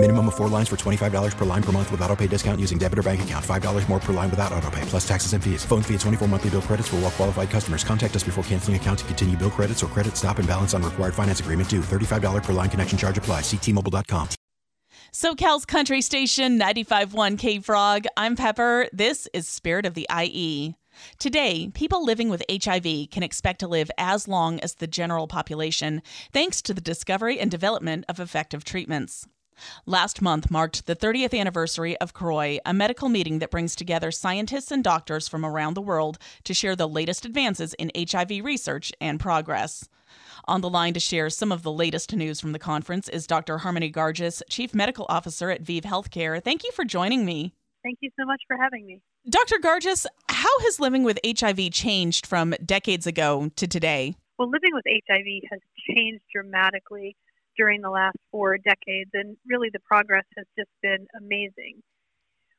Minimum of four lines for $25 per line per month with auto pay discount using debit or bank account. $5 more per line without auto pay, plus taxes and fees. Phone fee at 24 monthly bill credits for all well qualified customers. Contact us before canceling account to continue bill credits or credit stop and balance on required finance agreement due. $35 per line connection charge apply. Ctmobile.com. SoCal's country station 95.1 K Frog. I'm Pepper. This is Spirit of the IE. Today, people living with HIV can expect to live as long as the general population thanks to the discovery and development of effective treatments. Last month marked the 30th anniversary of CROI, a medical meeting that brings together scientists and doctors from around the world to share the latest advances in HIV research and progress. On the line to share some of the latest news from the conference is Dr. Harmony Garges, Chief Medical Officer at ViiV Healthcare. Thank you for joining me. Thank you so much for having me. Dr. Garges, how has living with HIV changed from decades ago to today? Well, living with HIV has changed dramatically during the last four decades, and really the progress has just been amazing.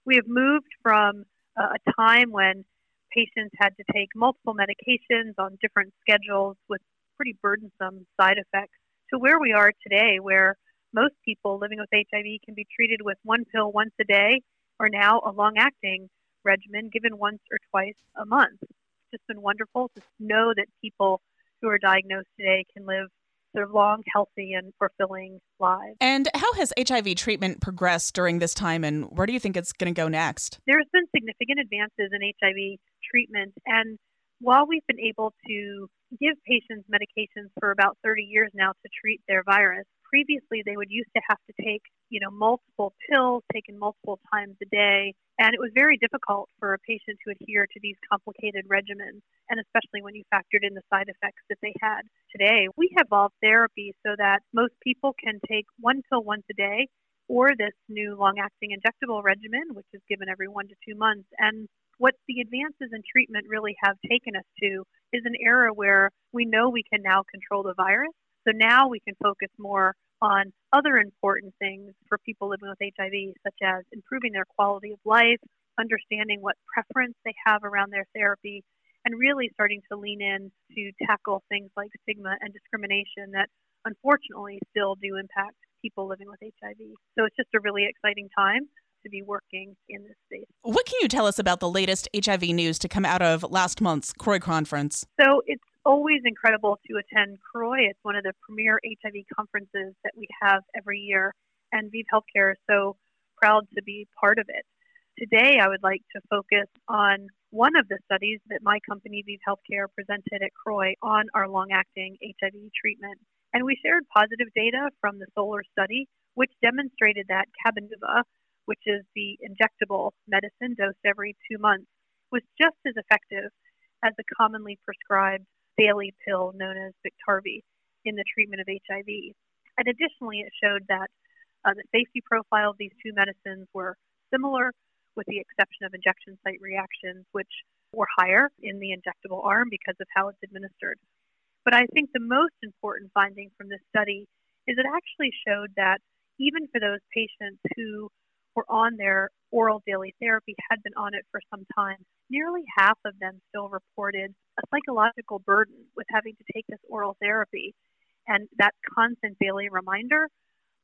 We have moved from a time when patients had to take multiple medications on different schedules with pretty burdensome side effects to where we are today, where most people living with HIV can be treated with one pill once a day or now a long acting regimen given once or twice a month. It's just been wonderful to know that people who are diagnosed today can live sort of long, healthy, and fulfilling lives. And how has HIV treatment progressed during this time, and where do you think it's going to go next? There's been significant advances in HIV treatment, and while we've been able to give patients medications for about 30 years now to treat their virus, previously they would used to have to take, you know, multiple pills taken multiple times a day, and it was very difficult for a patient to adhere to these complicated regimens, and especially when you factored in the side effects that they had. Today, we have evolved therapy so that most people can take one pill once a day or this new long-acting injectable regimen, which is given every one to two months, and what the advances in treatment really have taken us to is an era where we know we can now control the virus so now we can focus more on other important things for people living with HIV, such as improving their quality of life, understanding what preference they have around their therapy, and really starting to lean in to tackle things like stigma and discrimination that unfortunately still do impact people living with HIV. So it's just a really exciting time to be working in this space. What can you tell us about the latest HIV news to come out of last month's CROI conference? So it's always incredible to attend CROI. It's one of the premier HIV conferences that we have every year, and ViiV Healthcare is so proud to be part of it. Today, I would like to focus on one of the studies that my company, ViiV Healthcare, presented at CROI on our long acting HIV treatment. And we shared positive data from the SOLAR study, which demonstrated that Cabenuva, which is the injectable medicine dosed every two months, was just as effective as the commonly prescribed daily pill known as Biktarvy in the treatment of HIV. And additionally, it showed that uh, the safety profile of these two medicines were similar, with the exception of injection site reactions, which were higher in the injectable arm because of how it's administered. But I think the most important finding from this study is it actually showed that even for those patients who were on their oral daily therapy, had been on it for some time, nearly half of them still reported a psychological burden with having to take this oral therapy and that constant daily reminder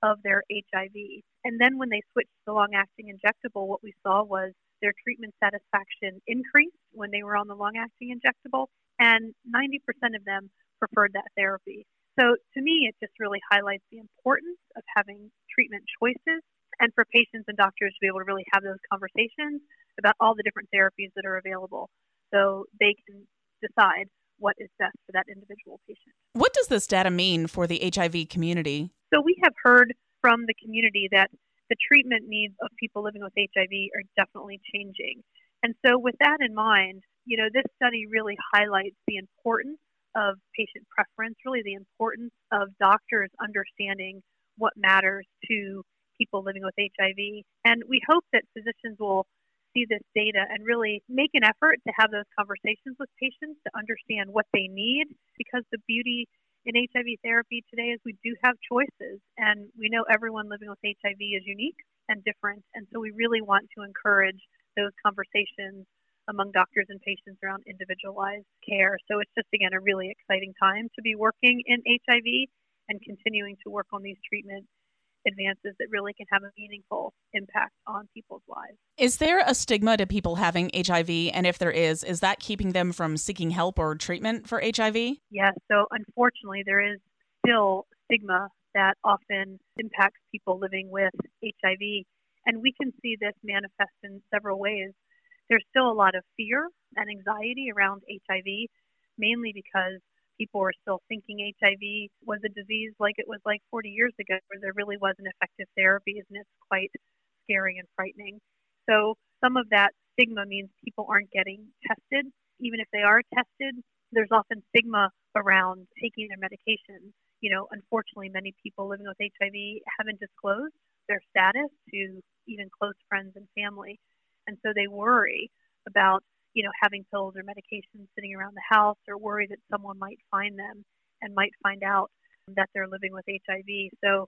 of their HIV. And then when they switched to the long acting injectable, what we saw was their treatment satisfaction increased when they were on the long acting injectable, and 90% of them preferred that therapy. So to me, it just really highlights the importance of having treatment choices and for patients and doctors to be able to really have those conversations about all the different therapies that are available so they can decide what is best for that individual patient. What does this data mean for the HIV community? So, we have heard from the community that the treatment needs of people living with HIV are definitely changing. And so, with that in mind, you know, this study really highlights the importance of patient preference, really the importance of doctors understanding what matters to people living with HIV. And we hope that physicians will see this data and really make an effort to have those conversations with patients to understand what they need because the beauty in HIV therapy today is we do have choices, and we know everyone living with HIV is unique and different, and so we really want to encourage those conversations among doctors and patients around individualized care. So it's just again a really exciting time to be working in HIV and continuing to work on these treatment advances that really can have a meaningful impact on people's lives. Is there a stigma to people having HIV? And if there is, is that keeping them from seeking help or treatment for HIV? Yes. So unfortunately, there is still stigma that often impacts people living with HIV. And we can see this manifest in several ways. There's still a lot of fear and anxiety around HIV, mainly because people were still thinking HIV was a disease like it was like 40 years ago, where there really wasn't effective therapies, and it's quite scary and frightening. So some of that stigma means people aren't getting tested. Even if they are tested, there's often stigma around taking their medications. You know, unfortunately, many people living with HIV haven't disclosed their status to even close friends and family. And so they worry about you know, having pills or medications sitting around the house or worry that someone might find them and might find out that they're living with HIV. So,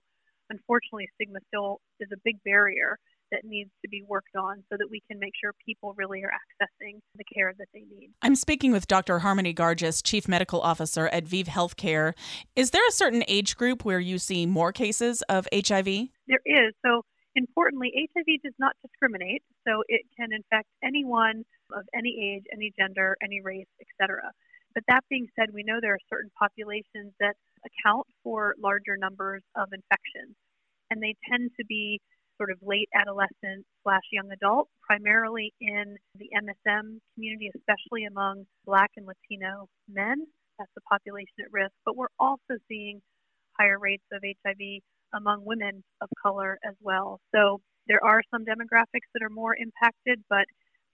unfortunately, stigma still is a big barrier that needs to be worked on so that we can make sure people really are accessing the care that they need. I'm speaking with Dr. Harmony Garges, Chief Medical Officer at ViiV Healthcare. Is there a certain age group where you see more cases of HIV? There is. So, importantly, HIV does not discriminate. So, it can infect anyone of any age, any gender, any race, etc. But that being said, we know there are certain populations that account for larger numbers of infections, and they tend to be sort of late adolescent slash young adult, primarily in the MSM community, especially among Black and Latino men. That's the population at risk. But we're also seeing higher rates of HIV among women of color as well. So there are some demographics that are more impacted, but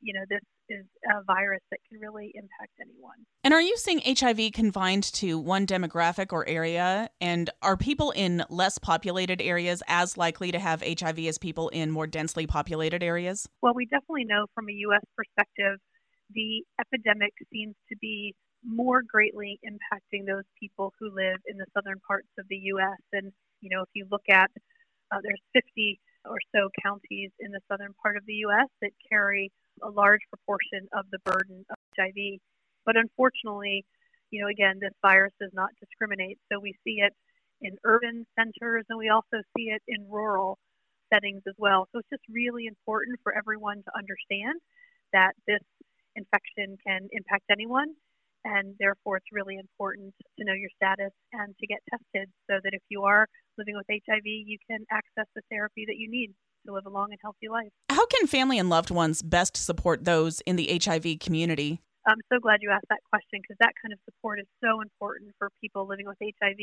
you know, this is a virus that can really impact anyone. And are you seeing HIV confined to one demographic or area? And are people in less populated areas as likely to have HIV as people in more densely populated areas? Well, we definitely know from a U.S. perspective, the epidemic seems to be more greatly impacting those people who live in the southern parts of the U.S. And, you know, if you look at, uh, there's 50 or so counties in the southern part of the U.S. that carry a large proportion of the burden of HIV. But unfortunately, you know, again, this virus does not discriminate. So we see it in urban centers and we also see it in rural settings as well. So it's just really important for everyone to understand that this infection can impact anyone. And therefore, it's really important to know your status and to get tested so that if you are living with HIV, you can access the therapy that you need to live a long and healthy life. How can family and loved ones best support those in the HIV community? I'm so glad you asked that question because that kind of support is so important for people living with HIV.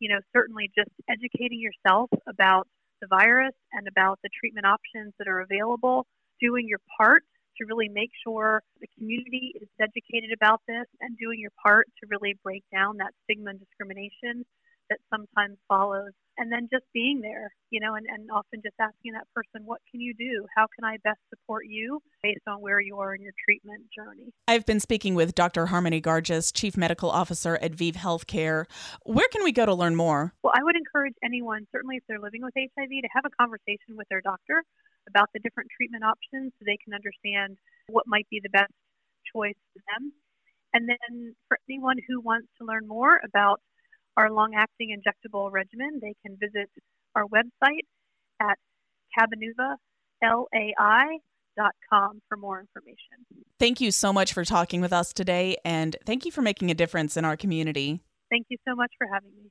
You know, certainly just educating yourself about the virus and about the treatment options that are available, doing your part to really make sure the community is educated about this and doing your part to really break down that stigma and discrimination that sometimes follows. And then just being there you know and, and often just asking that person what can you do? How can i best support you based on where you are in your treatment journey? I've been speaking with dr harmony garges chief medical officer at ViiV healthcare. Where can we go to learn more? Well i would encourage anyone certainly if they're living with hiv to have a conversation with their doctor about the different treatment options so they can understand what might be the best choice for them and then for anyone who wants to learn more about our long acting injectable regimen, they can visit our website at cabenuvalaI.com for more information. Thank you so much for talking with us today, and thank you for making a difference in our community. Thank you so much for having me.